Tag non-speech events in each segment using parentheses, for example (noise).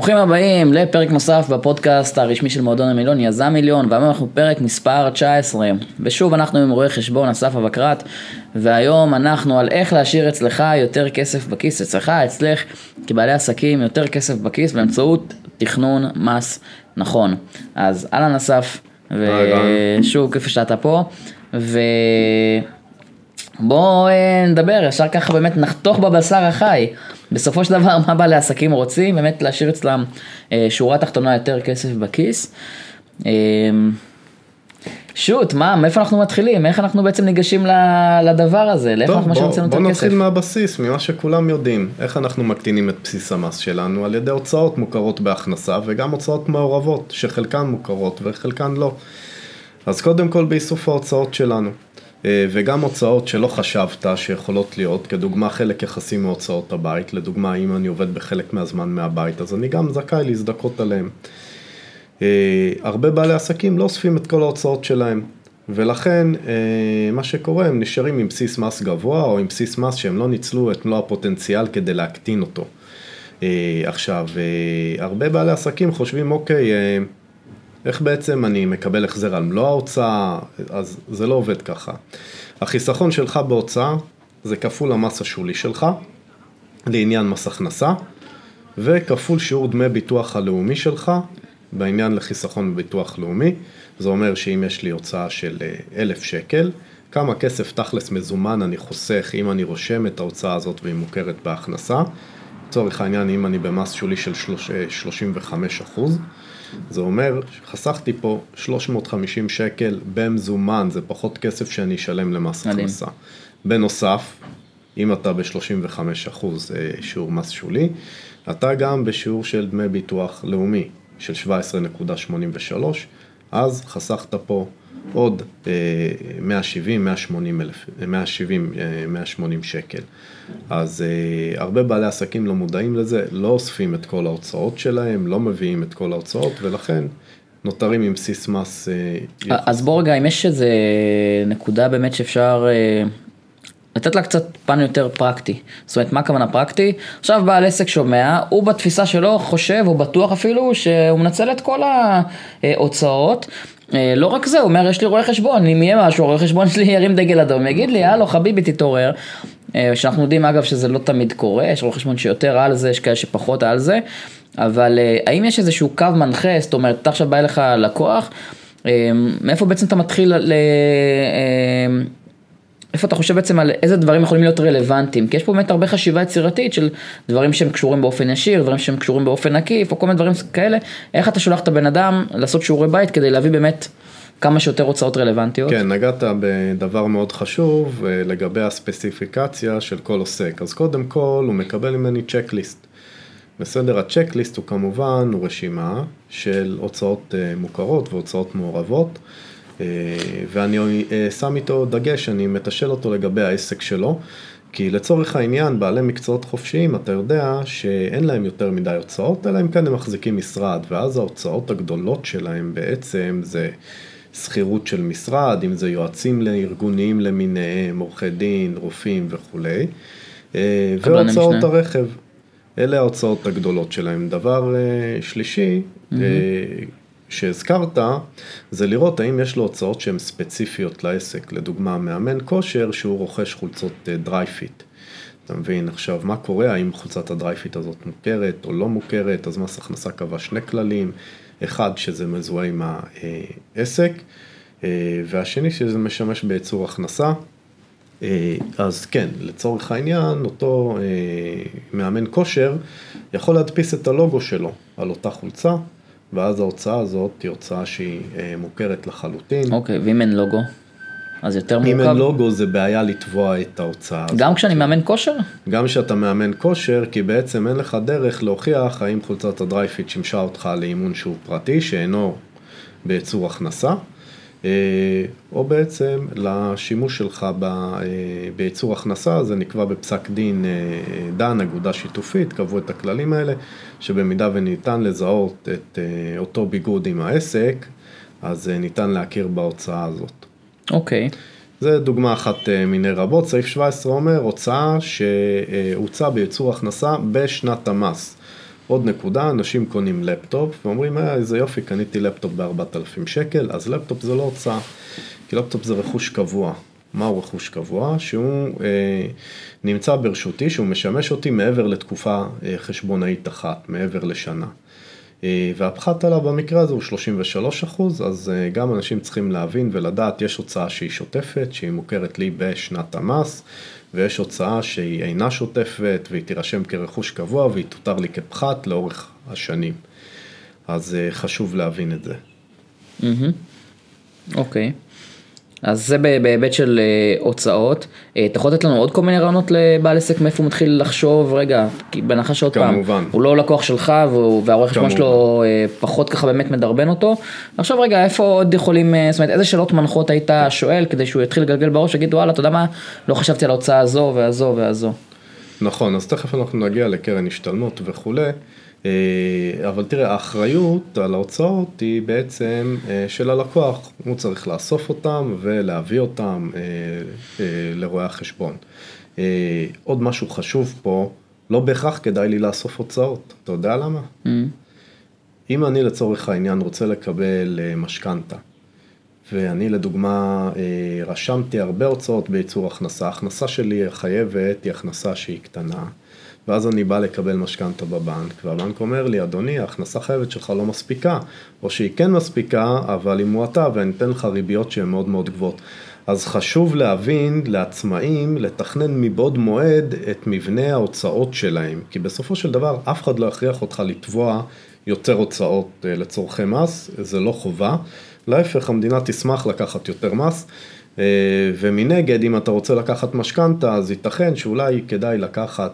ברוכים הבאים לפרק נוסף בפודקאסט הרשמי של מועדון המיליון, יזם מיליון, והיום אנחנו פרק מספר 19. ושוב אנחנו עם רואה חשבון אסף אבקרט, והיום אנחנו על איך להשאיר אצלך יותר כסף בכיס, אצלך, אצלך, כבעלי עסקים, יותר כסף בכיס באמצעות תכנון מס נכון. אז אהלן אסף, ושוב כיף שאתה פה, ו... בואו אה, נדבר, ישר ככה באמת נחתוך בבשר החי. בסופו של דבר, מה בעלי עסקים רוצים? באמת להשאיר אצלם אה, שורה תחתונה יותר כסף בכיס. אה, שוט, מה, מאיפה אנחנו מתחילים? איך אנחנו בעצם ניגשים לדבר הזה? לאיפה אנחנו משאירים אצלנו יותר כסף? בוא נתחיל מהבסיס, ממה שכולם יודעים. איך אנחנו מקטינים את בסיס המס שלנו? על ידי הוצאות מוכרות בהכנסה וגם הוצאות מעורבות, שחלקן מוכרות וחלקן לא. אז קודם כל באיסוף ההוצאות שלנו. אה, וגם הוצאות שלא חשבת שיכולות להיות, כדוגמה חלק יחסי מהוצאות הבית, לדוגמה אם אני עובד בחלק מהזמן מהבית, אז אני גם זכאי להזדכות עליהם. אה, הרבה בעלי עסקים לא אוספים את כל ההוצאות שלהם, ולכן אה, מה שקורה, הם נשארים עם בסיס מס גבוה או עם בסיס מס שהם לא ניצלו את מלוא הפוטנציאל כדי להקטין אותו. עכשיו, הרבה בעלי עסקים חושבים, אוקיי, איך בעצם אני מקבל החזר על מלוא ההוצאה, אז זה לא עובד ככה. החיסכון שלך בהוצאה זה כפול המס השולי שלך, לעניין מס הכנסה, וכפול שיעור דמי ביטוח הלאומי שלך, בעניין לחיסכון בביטוח לאומי. זה אומר שאם יש לי הוצאה של אה, אלף שקל, כמה כסף תכלס מזומן אני חוסך אם אני רושם את ההוצאה הזאת והיא מוכרת בהכנסה. לצורך העניין, אם אני במס שולי של 35 אה, אחוז, זה אומר שחסכתי פה 350 שקל במזומן, זה פחות כסף שאני אשלם למס הכנסה. בנוסף, אם אתה ב-35 אחוז אה, שיעור מס שולי, אתה גם בשיעור של דמי ביטוח לאומי של 17.83, אז חסכת פה עוד 170, 180 אלף, 170, 180 שקל. אז uh, הרבה בעלי עסקים לא מודעים לזה, לא אוספים את כל ההוצאות שלהם, לא מביאים את כל ההוצאות, ולכן נותרים עם בסיס מס. אז בוא רגע, אם יש איזה נקודה באמת שאפשר... לתת לה קצת פן יותר פרקטי. זאת אומרת, מה הכוונה פרקטי? עכשיו בעל עסק שומע, הוא בתפיסה שלו חושב, הוא בטוח אפילו, שהוא מנצל את כל ההוצאות, אה, לא רק זה, הוא אומר, יש לי רואה חשבון, אם יהיה משהו, רואה חשבון שלי ירים דגל אדום, יגיד לי, הלו חביבי תתעורר. אה, שאנחנו יודעים אגב שזה לא תמיד קורה, יש רואה חשבון שיותר על זה, יש כאלה שפחות על זה, אבל אה, האם יש איזשהו קו מנחה, זאת אומרת, אתה עכשיו בא אליך לקוח, מאיפה בעצם אתה מתחיל ל... איפה אתה חושב בעצם על איזה דברים יכולים להיות רלוונטיים? כי יש פה באמת הרבה חשיבה יצירתית של דברים שהם קשורים באופן ישיר, דברים שהם קשורים באופן עקיף, או כל מיני דברים כאלה. איך אתה שולח את הבן אדם לעשות שיעורי בית כדי להביא באמת כמה שיותר הוצאות רלוונטיות? כן, נגעת בדבר מאוד חשוב אה, לגבי הספציפיקציה של כל עוסק. אז קודם כל, הוא מקבל ממני צ'קליסט. בסדר, הצ'קליסט הוא כמובן, הוא רשימה של הוצאות אה, מוכרות והוצאות מעורבות. אה, ואני אה, שם איתו דגש, אני מתשל אותו לגבי העסק שלו, כי לצורך העניין, בעלי מקצועות חופשיים, אתה יודע שאין להם יותר מדי הוצאות, אלא אם כן הם מחזיקים משרד, ואז ההוצאות הגדולות שלהם בעצם זה שכירות של משרד, אם זה יועצים לארגוניים למיניהם, עורכי דין, רופאים וכולי, אה, והוצאות הרכב. אלה ההוצאות הגדולות שלהם. דבר שלישי, mm-hmm. שהזכרת, זה לראות האם יש לו הוצאות שהן ספציפיות לעסק, לדוגמה מאמן כושר שהוא רוכש חולצות dry fit. אה, אתה מבין, עכשיו מה קורה, האם חולצת ה dry fit הזאת מוכרת או לא מוכרת, אז מס הכנסה קבע שני כללים, אחד שזה מזוהה עם העסק, אה, והשני שזה משמש בייצור הכנסה. אה, אז כן, לצורך העניין, אותו מאמן כושר יכול להדפיס את הלוגו שלו על אותה חולצה. ואז ההוצאה הזאת היא הוצאה שהיא אה, מוכרת לחלוטין. אוקיי, okay, ואם אין לוגו? אז יותר מורכב. אם אין לוגו זה בעיה לתבוע את ההוצאה הזאת. גם כשאני מאמן כושר? גם כשאתה מאמן כושר, כי בעצם אין לך דרך להוכיח האם חולצת ה dry fit שימשה אותך לאימון שהוא פרטי, שאינו בייצור הכנסה. אה, או בעצם לשימוש שלך אה, בייצור הכנסה, זה נקבע בפסק דין אה, דן, אגודה שיתופית, קבעו את הכללים האלה, שבמידה וניתן לזהות את אותו ביגוד עם העסק, אז ניתן להכיר בהוצאה הזאת. אוקיי. Okay. זה דוגמה אחת מיני רבות, סעיף 17 אומר הוצאה שהוצאה בייצור הכנסה בשנת המס. עוד נקודה, אנשים קונים לפטופ ואומרים, אה, איזה יופי, קניתי לפטופ ב-4,000 שקל, אז לפטופ זה לא הוצאה, כי לפטופ זה רכוש קבוע. מהו רכוש קבוע? שהוא אה, נמצא ברשותי, שהוא משמש אותי מעבר לתקופה אה, חשבונאית אחת, מעבר לשנה. אה, והפחת עליו במקרה הזה הוא 33 אחוז, אז אה, גם אנשים צריכים להבין ולדעת, יש הוצאה שהיא שוטפת, שהיא מוכרת לי בשנת המס, ויש הוצאה שהיא אינה שוטפת והיא תירשם כרכוש קבוע והיא תותר לי כפחת לאורך השנים. אז אה, חשוב להבין את זה. אוקיי. Mm-hmm. Okay. אז זה בהיבט של uh, הוצאות. Uh, אתה יכול לתת לנו עוד כל מיני רעיונות לבעל עסק מאיפה הוא מתחיל לחשוב, רגע, כי בהנחה שעוד פעם, כמובן. הוא לא לקוח שלך והרואה חשבון שלו uh, פחות ככה באמת מדרבן אותו. עכשיו רגע, איפה עוד יכולים, זאת אומרת, איזה שאלות מנחות היית שואל כדי שהוא יתחיל לגלגל בראש, יגיד וואלה, אתה יודע מה, לא חשבתי על ההוצאה הזו והזו והזו. נכון, אז תכף אנחנו נגיע לקרן השתלמות וכולי. אה, אבל תראה, האחריות על ההוצאות היא בעצם אה, של הלקוח, הוא צריך לאסוף אותם ולהביא אותם אה, לרואי החשבון. עוד משהו חשוב פה, לא בהכרח כדאי לי לאסוף הוצאות, אתה יודע למה? Mm. אם אני לצורך העניין רוצה לקבל משכנתה, ואני לדוגמה רשמתי הרבה הוצאות בייצור הכנסה, ההכנסה שלי החייבת היא הכנסה שהיא קטנה. ואז אני בא לקבל משכנתה בבנק, והבנק אומר לי, אדוני, ההכנסה חייבת שלך לא מספיקה, או שהיא כן מספיקה, אבל היא מועטה, ואני אתן לך ריביות שהן מאוד מאוד גבוהות. אז חשוב להבין לעצמאים, לתכנן מבעוד מועד את מבנה ההוצאות שלהם, כי בסופו של דבר אף אחד לא יכריח אותך לתבוע יותר הוצאות אה, לצורכי מס, זה לא חובה. להפך, המדינה תשמח לקחת יותר מס. אה, ומנגד, אם אתה רוצה לקחת משכנתה, אז ייתכן שאולי כדאי לקחת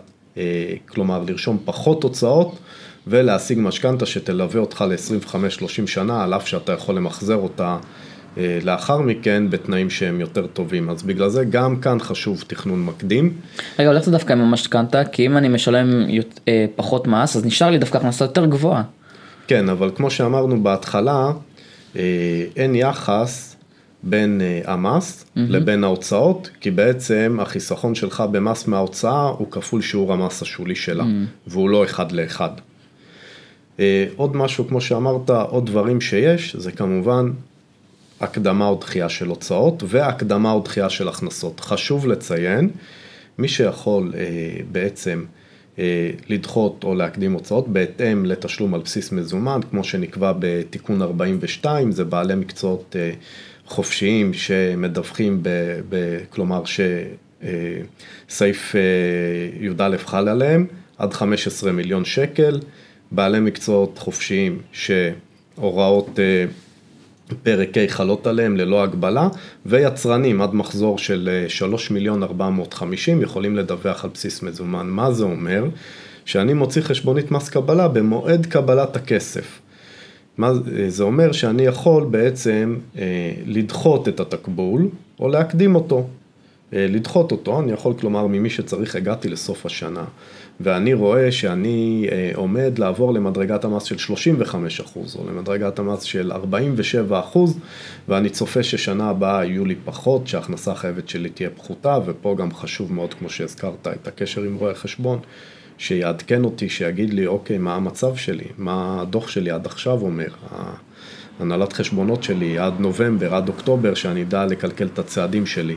כלומר לרשום פחות הוצאות ולהשיג משכנתה שתלווה אותך ל-25-30 שנה, על אף שאתה יכול למחזר אותה אה, לאחר מכן בתנאים שהם יותר טובים. אז בגלל זה גם כאן חשוב תכנון מקדים. רגע, הולך דווקא עם המשכנתה, כי אם אני משלם אה, פחות מס, אז נשאר לי דווקא הכנסה יותר גבוהה. כן, אבל כמו שאמרנו בהתחלה, אין יחס בין uh, המס mm-hmm. לבין ההוצאות, כי בעצם החיסכון שלך במס מההוצאה הוא כפול שיעור המס השולי שלה, mm-hmm. והוא לא אחד לאחד. Uh, עוד משהו, כמו שאמרת, עוד דברים שיש, זה כמובן הקדמה או דחייה של הוצאות, והקדמה או דחייה של הכנסות. חשוב לציין, מי שיכול uh, בעצם לדחות או להקדים הוצאות בהתאם לתשלום על בסיס מזומן, כמו שנקבע בתיקון 42, זה בעלי מקצועות חופשיים שמדווחים, ב, ב, כלומר שסעיף אה, י"א חל עליהם, עד 15 מיליון שקל, בעלי מקצועות חופשיים שהוראות אה, פרק ה' חלות עליהם ללא הגבלה, ויצרנים עד מחזור של 3 אה, מיליון 450 יכולים לדווח על בסיס מזומן. מה זה אומר? שאני מוציא חשבונית מס קבלה במועד קבלת הכסף. מה זה אומר? שאני יכול בעצם אה, לדחות את התקבול או להקדים אותו. אה, לדחות אותו, אני יכול כלומר ממי שצריך הגעתי לסוף השנה. ואני רואה שאני אה, עומד לעבור למדרגת המס של 35 אחוז או למדרגת המס של 47 אחוז ואני צופה ששנה הבאה יהיו לי פחות, שההכנסה החייבת שלי תהיה פחותה ופה גם חשוב מאוד כמו שהזכרת את הקשר עם רואה חשבון שיעדכן אותי, שיגיד לי, אוקיי, מה המצב שלי, מה הדוח שלי עד עכשיו אומר, הנהלת חשבונות שלי עד נובמבר, עד אוקטובר, שאני אדע לקלקל את הצעדים שלי.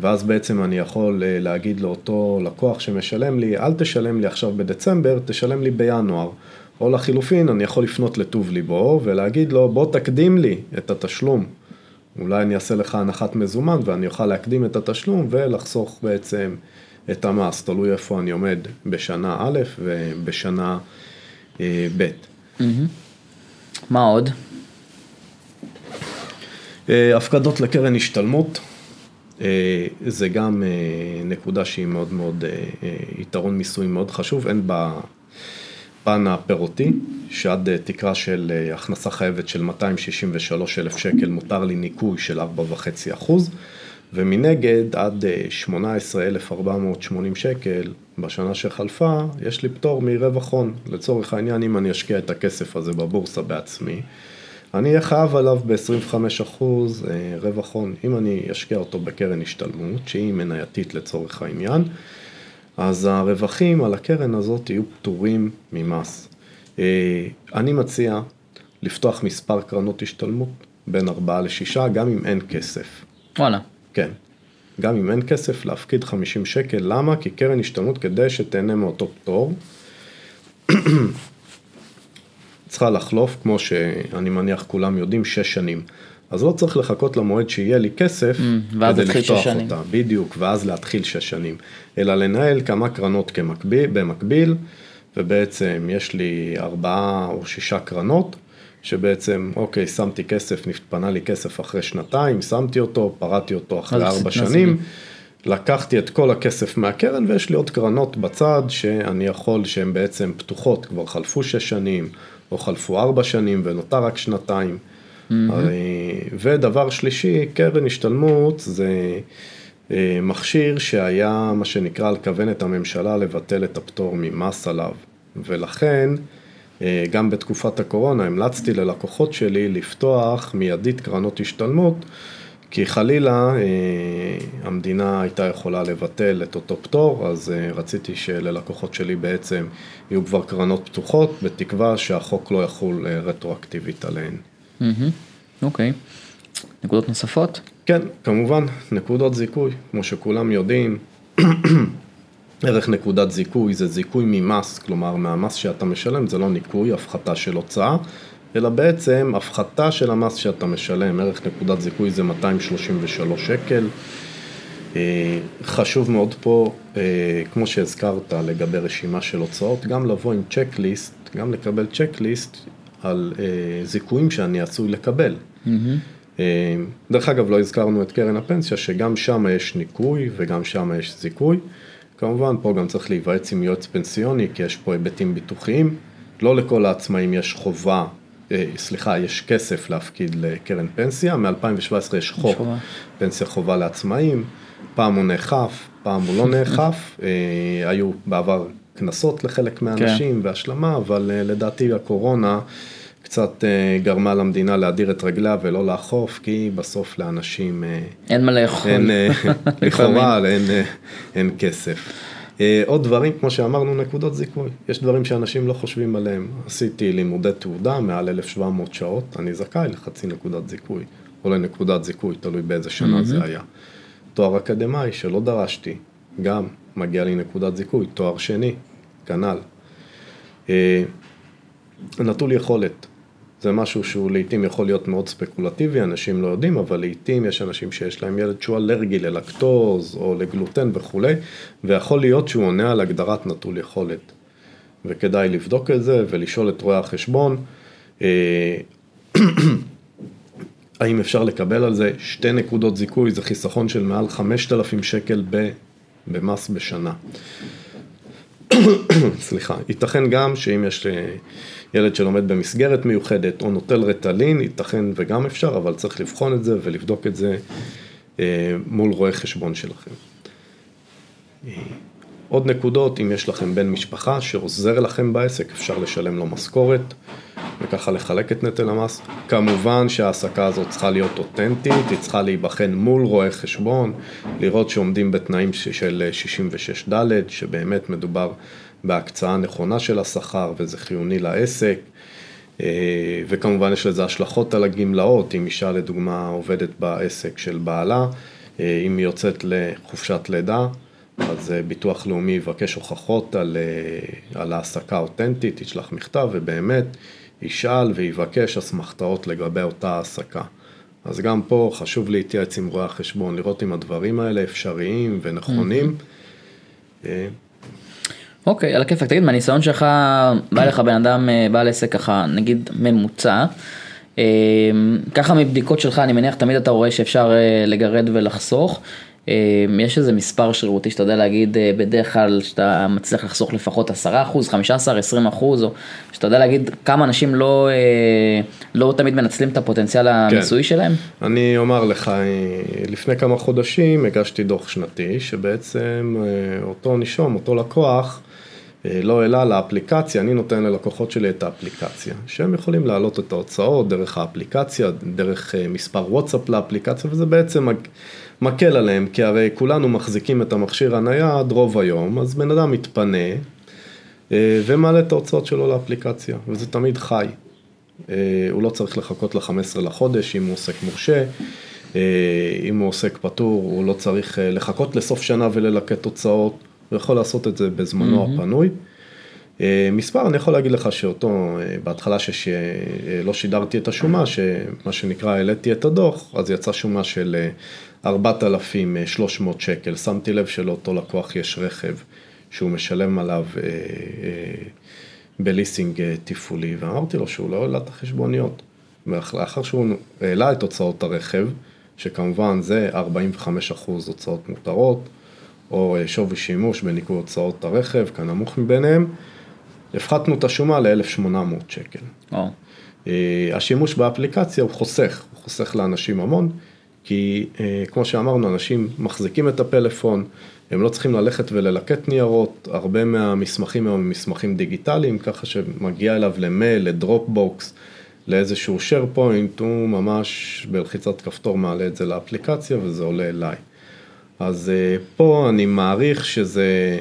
ואז בעצם אני יכול אה, להגיד לאותו לקוח שמשלם לי, אל תשלם לי עכשיו בדצמבר, תשלם לי בינואר. או לחילופין, אני יכול לפנות לטוב ליבו ולהגיד לו, בוא תקדים לי את התשלום. אולי אני אעשה לך הנחת מזומן ואני אוכל להקדים את התשלום ולחסוך בעצם את המס, תלוי איפה אני עומד בשנה א' ובשנה אה, ב'. Mm-hmm. מה עוד? אה, הפקדות לקרן השתלמות, אה, זה גם נקודה שהיא מאוד מאוד, יתרון מיסוי מאוד חשוב, אין בה פן הפירותי, שעד תקרה של הכנסה חייבת של 263 אלף שקל מותר לי ניכוי של 4.5 אחוז. ומנגד עד 18,480 אה, שקל בשנה שחלפה, יש לי פטור מרווח הון. לצורך העניין, אם אני אשקיע את הכסף הזה בבורסה בעצמי, אני אהיה חייב עליו ב-25% אה, רווח הון. אם אני אשקיע אותו בקרן השתלמות, שהיא מנייתית לצורך העניין, אז הרווחים על הקרן הזאת יהיו פטורים ממס. אני מציע לפתוח מספר קרנות השתלמות בין ארבעה לשישה, גם אם אין כסף. וואלה. כן. גם אם אין כסף, להפקיד 50 שקל. למה? כי קרן השתלמות כדי שתהנה מאותו פטור. (clears throat) צריכה לחלוף, כמו שאני מניח כולם יודעים, שש שנים. אז לא צריך לחכות למועד שיהיה לי כסף mm, כדי לפתוח אותה, בדיוק, ואז להתחיל שש שנים, אלא לנהל כמה קרנות כמקביל, במקביל, ובעצם יש לי ארבעה או שישה קרנות, שבעצם, אוקיי, שמתי כסף, נתפנה לי כסף אחרי שנתיים, שמתי אותו, פרעתי אותו אחרי ארבע שנים, לקחתי את כל הכסף מהקרן ויש לי עוד קרנות בצד שאני יכול, שהן בעצם פתוחות, כבר חלפו שש שנים, או חלפו ארבע שנים ונותר רק שנתיים. Mm-hmm. ודבר שלישי, קרן השתלמות זה אה, מכשיר שהיה מה שנקרא לכוון את הממשלה לבטל את הפטור ממס עליו, ולכן גם בתקופת הקורונה המלצתי ללקוחות שלי לפתוח מיידית קרנות השתלמות, כי חלילה אה, המדינה הייתה יכולה לבטל את אותו פטור, אז אה, רציתי שללקוחות שלי בעצם יהיו כבר קרנות פתוחות, בתקווה שהחוק לא יחול רטרואקטיבית עליהן. אוקיי. נקודות נוספות? כן, כמובן, נקודות זיכוי, כמו שכולם יודעים. ערך נקודת זיכוי זה זיכוי ממס, כלומר מהמס שאתה משלם זה לא ניכוי, הפחתה של הוצאה, אלא בעצם הפחתה של המס שאתה משלם, ערך נקודת זיכוי זה 233 שקל. אה, חשוב מאוד פה, אה, כמו שהזכרת לגבי רשימה של הוצאות, גם לבוא עם צ'קליסט, גם לקבל צ'קליסט על אה, זיכויים שאני עשוי לקבל. Mm-hmm. דרך אגב, לא הזכרנו את קרן הפנסיה, שגם שם יש ניכוי וגם שם יש זיכוי. כמובן, פה גם צריך להיוועץ עם יועץ פנסיוני, כי יש פה היבטים ביטוחיים. לא לכל העצמאים יש חובה, אה, סליחה, יש כסף להפקיד לקרן פנסיה. מ-2017 יש חוק חובה. פנסיה חובה לעצמאים. פעם הוא נאכף, פעם הוא לא (laughs) נאכף. אה, היו בעבר קנסות לחלק מהאנשים כן. והשלמה, אבל אה, לדעתי הקורונה... קצת אה, גרמה למדינה להדיר את רגליה ולא לאכוף, כי בסוף לאנשים... אה, אין מה לאכול. אין, אה, (laughs) לכאורה, אין, אין כסף. עוד דברים, כמו שאמרנו, נקודות זיכוי. יש דברים שאנשים לא חושבים עליהם. עשיתי לימודי תעודה מעל 1,700 שעות, אני זכאי לחצי נקודת זיכוי, או לנקודת זיכוי, תלוי באיזה שנה mm-hmm. זה היה. תואר אקדמאי שלא דרשתי, גם מגיע לי נקודת זיכוי, תואר שני, כנ"ל. נטול יכולת. זה משהו שהוא לעיתים יכול להיות מאוד ספקולטיבי, אנשים לא יודעים, אבל לעיתים יש אנשים שיש להם ילד שהוא אלרגי ללקטוז או לגלוטן וכולי, ויכול להיות שהוא עונה על הגדרת נטול יכולת. וכדאי לבדוק את זה ולשאול את רואי החשבון, אה, (clears throat) האם אפשר לקבל על זה שתי נקודות זיכוי, זה חיסכון של מעל 5,000 שקל במס בשנה. (coughs) סליחה, ייתכן גם שאם יש אה, ילד שלומד במסגרת מיוחדת או נוטל רטלין, ייתכן וגם אפשר, אבל צריך לבחון את זה ולבדוק את זה אה, מול רואה חשבון שלכם. אה, עוד נקודות, אם יש לכם בן משפחה שעוזר לכם בעסק, אפשר לשלם לו משכורת וככה לחלק את נטל המס. כמובן שההעסקה הזאת צריכה להיות אותנטית, היא צריכה להיבחן מול רואה חשבון, לראות שעומדים בתנאים של 66 ד', שבאמת מדובר בהקצאה נכונה של השכר וזה חיוני לעסק. אה, וכמובן יש לזה השלכות על הגמלאות, אם אישה לדוגמה עובדת בעסק של בעלה, אה, אם היא יוצאת לחופשת לידה, אז אה, ביטוח לאומי יבקש הוכחות על, על העסקה אותנטית, ישלח מכתב ובאמת ישאל ויבקש אסמכתאות לגבי אותה העסקה. אז גם פה חשוב להתייעץ עם רואי החשבון, לראות אם הדברים האלה אפשריים ונכונים. Mm-hmm. אוקיי, על הכיפאק, תגיד, מהניסיון שלך, בא לך בן אדם, אה, בעל עסק ככה, נגיד ממוצע, אה, ככה מבדיקות שלך, אני מניח תמיד אתה רואה שאפשר אה, לגרד ולחסוך. יש איזה מספר שרירותי שאתה יודע להגיד בדרך כלל שאתה מצליח לחסוך לפחות 10%, 15, 20%, או שאתה יודע להגיד כמה אנשים לא, לא תמיד מנצלים את הפוטנציאל המיסוי כן. שלהם? אני אומר לך, לפני כמה חודשים הגשתי דוח שנתי, שבעצם אותו נישום, אותו לקוח, אה, לא העלה לאפליקציה, אני נותן ללקוחות שלי את האפליקציה, שהם יכולים להעלות את ההוצאות דרך האפליקציה, דרך אה, מספר וואטסאפ לאפליקציה, וזה בעצם מקל עליהם, כי הרי כולנו מחזיקים את המכשיר הנייד רוב היום, אז בן אדם מתפנה, אה, ומעלה את ההוצאות שלו לאפליקציה, וזה תמיד חי. אה, הוא לא צריך לחכות ל-15 לחודש אם הוא עוסק מורשה, אה, אם הוא עוסק פטור, הוא לא צריך לחכות לסוף שנה וללקט הוצאות, הוא יכול לעשות את זה בזמנו mm-hmm. הפנוי. מספר, אני יכול להגיד לך שאותו, בהתחלה שלא שידרתי את השומה, שמה שנקרא העליתי את הדוח, אז יצא שומה של 4,300 שקל, שמתי לב שלאותו לקוח יש רכב. שהוא משלם עליו אה, אה, בליסינג אה, תפעולי, ואמרתי לו שהוא לא העלה את החשבוניות. לאחר שהוא העלה את הוצאות הרכב, שכמובן זה 45% הוצאות מותרות, או אה, שווי שימוש בניכוי הוצאות הרכב, כנמוך מביניהם, הפחתנו את השומה ל-1,800 שקל. Oh. השימוש באפליקציה הוא חוסך, הוא חוסך לאנשים המון, כי כמו שאמרנו, אנשים מחזיקים את הפלאפון, הם לא צריכים ללכת וללקט ניירות, הרבה מהמסמכים הם מסמכים דיגיטליים, ככה שמגיע אליו למייל, לדרופבוקס, לאיזשהו point, הוא ממש בלחיצת כפתור מעלה את זה לאפליקציה וזה עולה אליי. אז אה, פה אני מעריך שזה אה,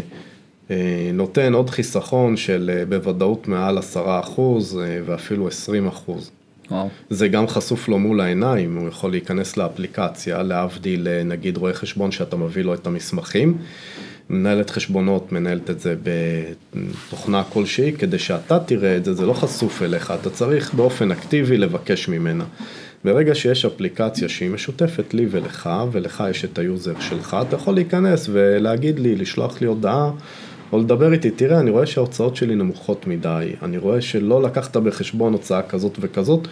נותן עוד חיסכון של אה, בוודאות מעל 10% ואפילו 20%. וואו. זה גם חשוף לו מול העיניים, הוא יכול להיכנס לאפליקציה, להבדיל נגיד רואה חשבון שאתה מביא לו את המסמכים. מנהלת חשבונות מנהלת את זה בתוכנה כלשהי, כדי שאתה תראה את זה, זה לא חשוף אליך, אתה צריך באופן אקטיבי לבקש ממנה. ברגע שיש אפליקציה שהיא משותפת לי ולך, ולך יש את ה user שלך, אתה יכול להיכנס ולהגיד לי, לשלוח לי הודעה. או לדבר איתי, תראה, אני רואה שההוצאות שלי נמוכות מדי, אני רואה שלא לקחת בחשבון הוצאה כזאת וכזאת,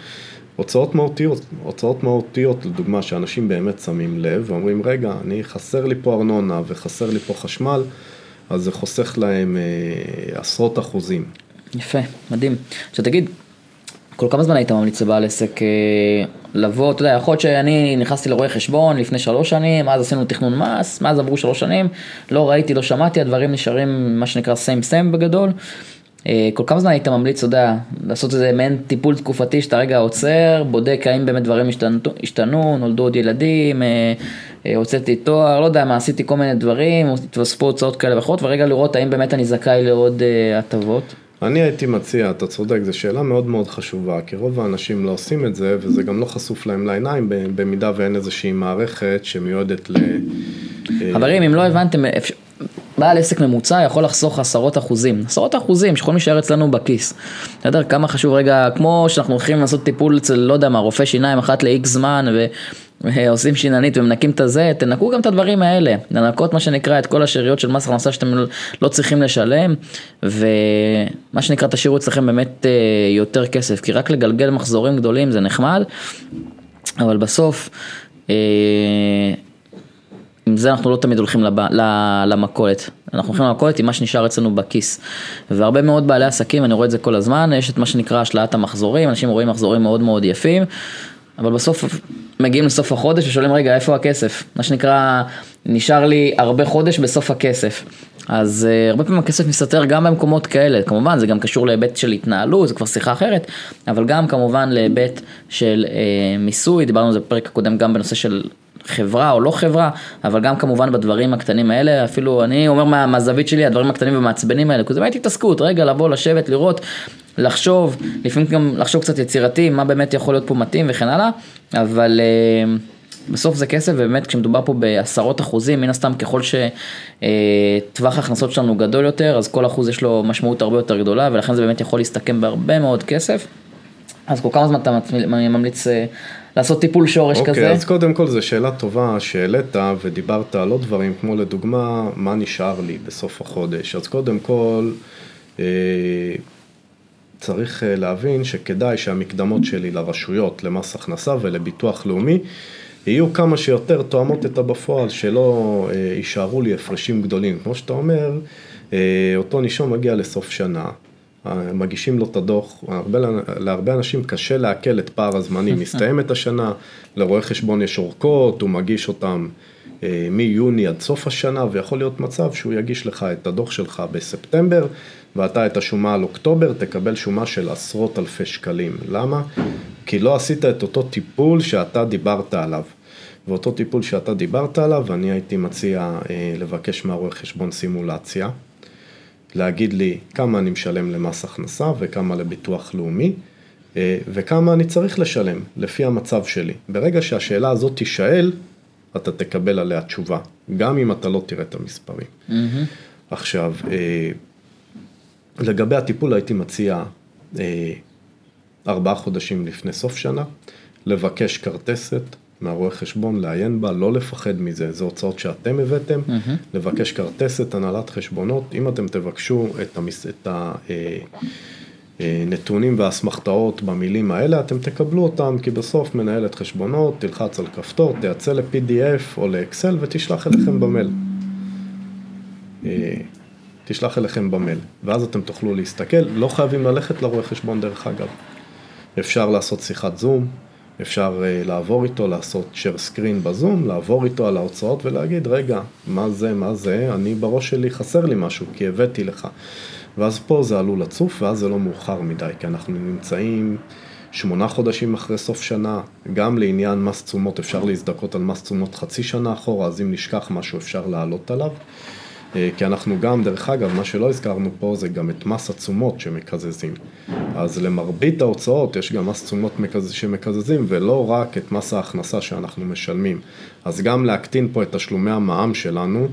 הוצאות מהותיות, הוצאות מהותיות, לדוגמה, שאנשים באמת שמים לב ואומרים, רגע, אני חסר לי פה ארנונה וחסר לי פה חשמל, אז זה חוסך להם אה, עשרות אחוזים. יפה, מדהים. עכשיו תגיד, כל כמה זמן היית ממליץ לבעל עסק אה, לבוא, אתה יודע, יכול להיות שאני נכנסתי לרואה חשבון לפני שלוש שנים, אז עשינו תכנון מס, מאז עברו שלוש שנים, לא ראיתי, לא שמעתי, הדברים נשארים מה שנקרא סיים סיים בגדול. אה, כל כמה זמן היית ממליץ, אתה יודע, לעשות איזה מעין טיפול תקופתי שאתה רגע עוצר, בודק האם באמת דברים השתנו, השתנו נולדו עוד ילדים, אה, הוצאתי תואר, לא יודע מה, עשיתי כל מיני דברים, התווספו הוצאות כאלה ואחרות, ורגע לראות האם באמת אני זכאי לעוד הטבות. אני הייתי מציע, אתה צודק, זו שאלה מאוד מאוד חשובה, כי רוב האנשים לא עושים את זה, וזה גם לא חשוף להם לעיניים, במידה ואין איזושהי מערכת שמיועדת ל... חברים, אם לא הבנתם, בעל עסק ממוצע יכול לחסוך עשרות אחוזים, עשרות אחוזים שיכולים להישאר אצלנו בכיס. יודע כמה חשוב רגע, כמו שאנחנו הולכים לעשות טיפול אצל, לא יודע מה, רופא שיניים אחת לאיקס זמן. עושים שיננית ומנקים את הזה, תנקו גם את הדברים האלה, לנקות מה שנקרא את כל השאריות של מס הכנסה שאתם לא צריכים לשלם, ומה שנקרא תשאירו אצלכם באמת אה, יותר כסף, כי רק לגלגל מחזורים גדולים זה נחמד, אבל בסוף, אה, עם זה אנחנו לא תמיד הולכים למכולת, אנחנו הולכים למכולת עם מה שנשאר אצלנו בכיס. והרבה מאוד בעלי עסקים, אני רואה את זה כל הזמן, יש את מה שנקרא השלאת המחזורים, אנשים רואים מחזורים מאוד מאוד יפים, אבל בסוף מגיעים לסוף החודש ושואלים רגע איפה הכסף, מה שנקרא נשאר לי הרבה חודש בסוף הכסף. אז uh, הרבה פעמים הכסף מסתתר גם במקומות כאלה, כמובן זה גם קשור להיבט של התנהלות, זה כבר שיחה אחרת, אבל גם כמובן להיבט של uh, מיסוי, דיברנו על זה בפרק הקודם גם בנושא של חברה או לא חברה, אבל גם כמובן בדברים הקטנים האלה, אפילו אני אומר מה, מהזווית שלי, הדברים הקטנים ומעצבנים האלה, כי זה באמת התעסקות, רגע לבוא, לשבת, לראות, לחשוב, לפעמים גם לחשוב קצת יצירתי, מה באמת יכול להיות פה מתאים וכן הלאה, אבל uh, בסוף זה כסף, ובאמת כשמדובר פה בעשרות אחוזים, מן הסתם ככל שטווח uh, ההכנסות שלנו גדול יותר, אז כל אחוז יש לו משמעות הרבה יותר גדולה, ולכן זה באמת יכול להסתכם בהרבה מאוד כסף. אז כל כמה זמן אתה ממליץ uh, לעשות טיפול שורש okay, כזה? אוקיי, אז קודם כל זו שאלה טובה שהעלית ודיברת על עוד דברים, כמו לדוגמה, מה נשאר לי בסוף החודש. אז קודם כל, אה, צריך אה, להבין שכדאי שהמקדמות שלי לרשויות, למס הכנסה ולביטוח לאומי, יהיו כמה שיותר תואמות את הבפועל, שלא אה, יישארו לי הפרשים גדולים. כמו שאתה אומר, אותו נישום מגיע לסוף שנה, מגישים לו את הדוח, הרבה, להרבה אנשים קשה לעכל את פער הזמנים, (laughs) מסתיימת השנה, לרואה חשבון יש אורכות, הוא מגיש אותם אה, מיוני עד סוף השנה, ויכול להיות מצב שהוא יגיש לך את הדוח שלך בספטמבר, ואתה את השומה על אוקטובר, תקבל שומה של עשרות אלפי שקלים. למה? כי לא עשית את אותו טיפול שאתה דיברת עליו. ואותו טיפול שאתה דיברת עליו, אני הייתי מציע אה, לבקש מהרואה חשבון סימולציה. להגיד לי כמה אני משלם למס הכנסה וכמה לביטוח לאומי אה, וכמה אני צריך לשלם לפי המצב שלי. ברגע שהשאלה הזאת תישאל, אתה תקבל עליה תשובה, גם אם אתה לא תראה את המספרים. Mm-hmm. עכשיו, אה, לגבי הטיפול הייתי מציע אה, ארבעה חודשים לפני סוף שנה, לבקש כרטסת מהרואה חשבון, לעיין בה, לא לפחד מזה, זה הוצאות שאתם הבאתם, mm-hmm. לבקש כרטסת, הנהלת חשבונות, אם אתם תבקשו את, המס... את הנתונים אה, והאסמכתאות במילים האלה, אתם תקבלו אותם, כי בסוף מנהלת חשבונות, תלחץ על כפתור, תייצא ל-PDF או לאקסל ותשלח אליכם במייל. תשלח אליכם במייל, ואז אתם תוכלו להסתכל, לא חייבים ללכת לרואה חשבון דרך אגב. אפשר לעשות שיחת זום, אפשר uh, לעבור איתו, לעשות share screen בזום, לעבור איתו על ההוצאות ולהגיד, רגע, מה זה, מה זה, אני בראש שלי חסר לי משהו, כי הבאתי לך. ואז פה זה עלול לצוף, ואז זה לא מאוחר מדי, כי אנחנו נמצאים שמונה חודשים אחרי סוף שנה, גם לעניין מס תשומות אפשר להזדכות על מס תשומות חצי שנה אחורה, אז אם נשכח משהו אפשר לעלות עליו. אה, כי אנחנו גם, דרך אגב, מה שלא הזכרנו פה זה גם את מס התשומות שמקזזים. אז למרבית ההוצאות יש גם מס תשומות שמקזזים ולא רק את מס ההכנסה שאנחנו משלמים. אז גם להקטין פה את תשלומי המע"מ שלנו,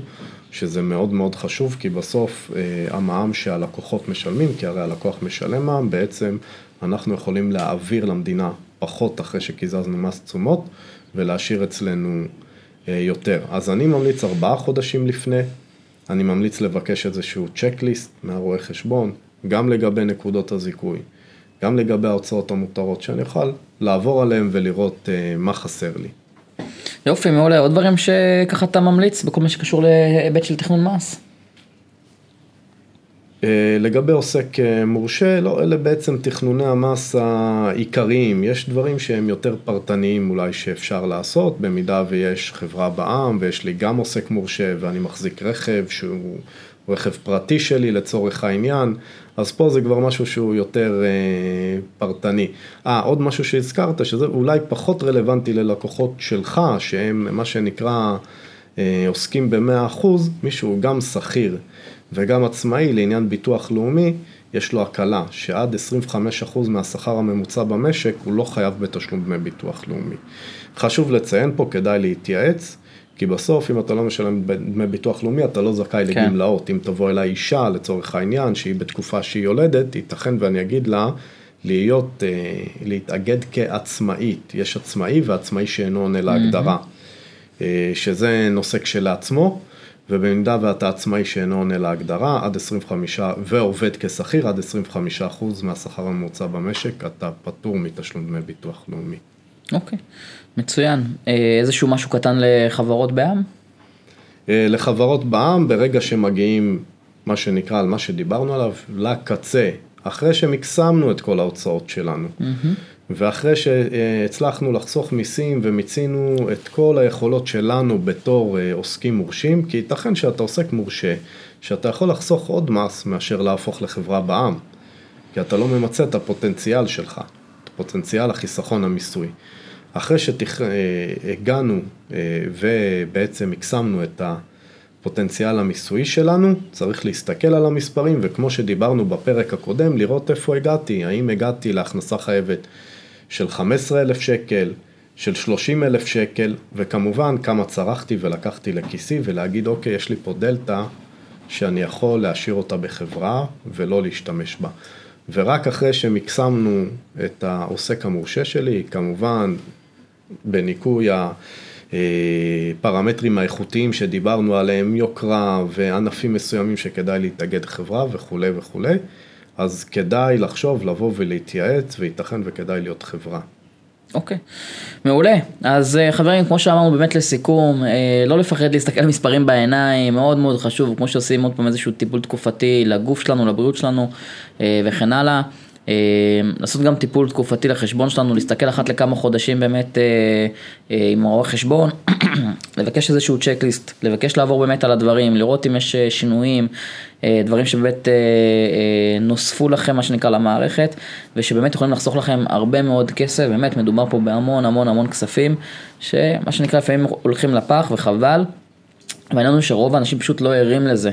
שזה מאוד מאוד חשוב, כי בסוף אה, המע"מ שהלקוחות משלמים, כי הרי הלקוח משלם מע"מ, בעצם אנחנו יכולים להעביר למדינה פחות אחרי שקיזזנו מס תשומות ולהשאיר אצלנו אה, יותר. אז אני ממליץ ארבעה חודשים לפני. אני ממליץ לבקש איזשהו צ'קליסט מהרואה חשבון, גם לגבי נקודות הזיכוי, גם לגבי ההוצאות המותרות, שאני אוכל לעבור עליהן ולראות uh, מה חסר לי. יופי, מעולה. עוד דברים שככה אתה ממליץ בכל מה שקשור להיבט של תכנון מס? אה, לגבי עוסק אה, מורשה, לא, אלה בעצם תכנוני המס העיקריים. יש דברים שהם יותר פרטניים אולי שאפשר לעשות, במידה ויש חברה בע"מ ויש לי גם עוסק מורשה ואני מחזיק רכב שהוא רכב פרטי שלי לצורך העניין, אז פה זה כבר משהו שהוא יותר אה, פרטני. אה, עוד משהו שהזכרת, שזה אולי פחות רלוונטי ללקוחות שלך, שהם מה שנקרא אה, עוסקים ב-100%, מישהו גם שכיר. וגם עצמאי לעניין ביטוח לאומי, יש לו הקלה שעד 25% מהשכר הממוצע במשק הוא לא חייב בתשלום דמי ביטוח לאומי. חשוב לציין פה, כדאי להתייעץ, כי בסוף אם אתה לא משלם דמי ביטוח לאומי אתה לא זכאי כן. לגמלאות. אם תבוא אליי אישה לצורך העניין שהיא בתקופה שהיא יולדת, ייתכן ואני אגיד לה להיות, אה, להתאגד כעצמאית. יש עצמאי ועצמאי שאינו עונה להגדרה, mm-hmm. שזה נושא כשלעצמו. ובמידה ואתה עצמאי שאינו עונה להגדרה, עד 25, ועובד כשכיר, עד 25 אחוז מהשכר הממוצע במשק, אתה פטור מתשלום דמי ביטוח לאומי. אוקיי, מצוין. אה, איזשהו משהו קטן לחברות בע"מ? אה, לחברות בע"מ, ברגע שמגיעים, מה שנקרא, על מה שדיברנו עליו, לקצה, אחרי שמקסמנו את כל ההוצאות שלנו. Mm-hmm. ואחרי שהצלחנו לחסוך מיסים ומיצינו את כל היכולות שלנו בתור אה, עוסקים מורשים, כי ייתכן שאתה עוסק מורשה, שאתה יכול לחסוך עוד מס מאשר להפוך לחברה בע"מ, כי אתה לא ממצה את הפוטנציאל שלך, את פוטנציאל החיסכון המיסוי. אחרי שהגענו אה, ובעצם הקסמנו את הפוטנציאל המיסוי שלנו, צריך להסתכל על המספרים, וכמו שדיברנו בפרק הקודם, לראות איפה הגעתי, האם הגעתי להכנסה חייבת של 15,000 שקל, של 30,000 שקל, וכמובן כמה צרכתי ולקחתי לכיסי ולהגיד אוקיי, יש לי פה דלתא שאני יכול להשאיר אותה בחברה ולא להשתמש בה. ורק אחרי שמקסמנו את העוסק המורשה שלי, כמובן בניקוי הפרמטרים האיכותיים שדיברנו עליהם, יוקרה וענפים מסוימים שכדאי להתאגד חברה וכולי וכולי, אז כדאי לחשוב, לבוא ולהתייעץ, וייתכן וכדאי להיות חברה. אוקיי, okay. מעולה. אז אה, חברים, כמו שאמרנו באמת לסיכום, אה, לא לפחד להסתכל על מספרים בעיניים, מאוד מאוד חשוב, כמו שעושים עוד פעם איזשהו טיפול תקופתי לגוף שלנו, לבריאות שלנו אה, וכן הלאה. אה, לעשות גם טיפול תקופתי לחשבון שלנו, להסתכל אחת לכמה חודשים באמת אה, אה, עם רואה חשבון, (clears throat) לבקש איזשהו צ'קליסט, לבקש לעבור באמת על הדברים, לראות אם יש שינויים, דברים שבאמת נוספו לכם, מה שנקרא, למערכת, ושבאמת יכולים לחסוך לכם הרבה מאוד כסף, באמת מדובר פה בהמון המון המון כספים, שמה שנקרא לפעמים הולכים לפח וחבל. והעניין הוא שרוב האנשים פשוט לא ערים לזה,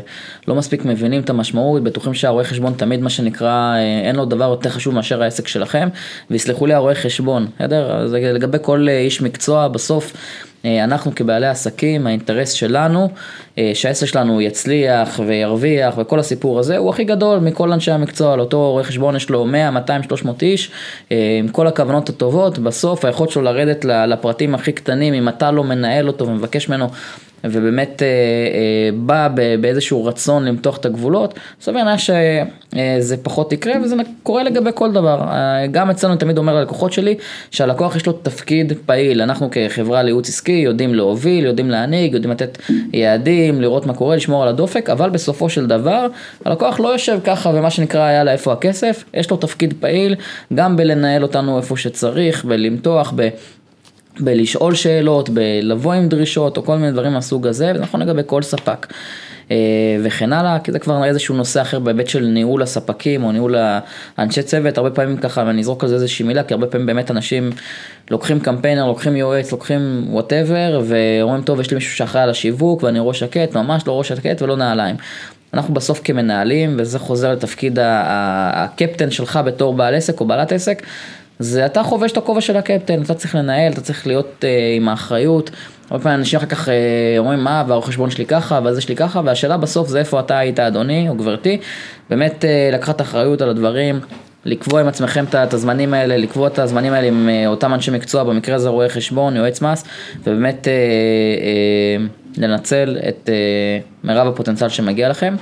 לא מספיק מבינים את המשמעות, בטוחים שהרואה חשבון תמיד מה שנקרא, אה, אין לו דבר יותר חשוב מאשר העסק שלכם, ויסלחו לי הרואה חשבון, בסדר? אז לגבי כל אה, איש מקצוע, בסוף אה, אנחנו כבעלי עסקים, האינטרס שלנו, שהעסק שלנו יצליח וירוויח וכל הסיפור הזה, הוא הכי גדול מכל אנשי המקצוע, לאותו רואה חשבון יש לו 100, 200, 300 איש, עם כל הכוונות הטובות, בסוף היכולת שלו לרדת לפרטים הכי קטנים, אם אתה לא מנהל אותו ומבקש ממנו ובאמת אה, אה, בא באיזשהו רצון למתוח את הגבולות, סביר להניח שזה פחות יקרה וזה קורה לגבי כל דבר. אה, גם אצלנו תמיד אומר ללקוחות שלי שהלקוח יש לו תפקיד פעיל, אנחנו כחברה לייעוץ עסקי יודעים להוביל, יודעים להנהיג, יודעים לתת יעדים, לראות מה קורה, לשמור על הדופק, אבל בסופו של דבר הלקוח לא יושב ככה ומה שנקרא יאללה איפה הכסף, יש לו תפקיד פעיל גם בלנהל אותנו איפה שצריך, בלמתוח, ב... בלשאול שאלות, בלבוא עם דרישות או כל מיני דברים מהסוג הזה, וזה נכון לגבי כל ספק. אה, וכן הלאה, כי זה כבר איזשהו נושא אחר בהיבט של ניהול הספקים או ניהול האנשי צוות, הרבה פעמים ככה, ואני אזרוק על זה איזושהי מילה, כי הרבה פעמים באמת אנשים לוקחים קמפיינר, לוקחים יועץ, לוקחים whatever, ואומרים טוב, יש לי מישהו שאחראי על השיווק ואני ראש שקט, ממש לא ראש שקט ולא נעליים. אנחנו בסוף כמנהלים, וזה חוזר לתפקיד הקפטן שלך בתור בעל עסק או בעלת עסק, זה אתה חובש את הכובע של הקפטן, אתה צריך לנהל, אתה צריך להיות uh, עם האחריות. הרבה פעמים אנשים אחר כך uh, אומרים מה, והרואה חשבון שלי ככה, וזה שלי ככה, והשאלה בסוף זה איפה אתה היית אדוני או גברתי, באמת uh, לקחת אחריות על הדברים, לקבוע עם עצמכם את הזמנים האלה, לקבוע את הזמנים האלה עם אותם אנשי מקצוע, במקרה הזה רואה חשבון, יועץ מס, ובאמת uh, uh, לנצל את uh, מירב הפוטנציאל שמגיע לכם.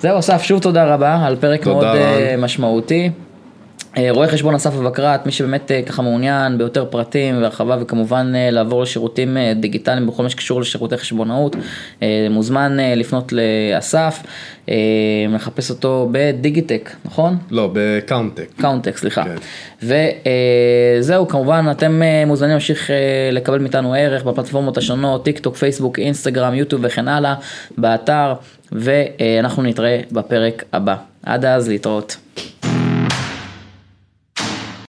זהו אסף, שוב תודה רבה על פרק מאוד uh, משמעותי. אה, רואה חשבון אסף אבקרט, מי שבאמת אה, ככה מעוניין ביותר פרטים והרחבה וכמובן אה, לעבור לשירותים דיגיטליים בכל מה שקשור לשירותי חשבונאות, מוזמן לפנות לאסף, מחפש אותו בדיגיטק, נכון? לא, בקאונטק. קאונטק, סליחה. כן. וזהו, כמובן אתם מוזמנים להמשיך לקבל מאיתנו ערך בפלטפורמות השונות, טיק טוק, פייסבוק, אינסטגרם, יוטיוב וכן הלאה, באתר, ואנחנו נתראה בפרק הבא. עד אז, להתראות.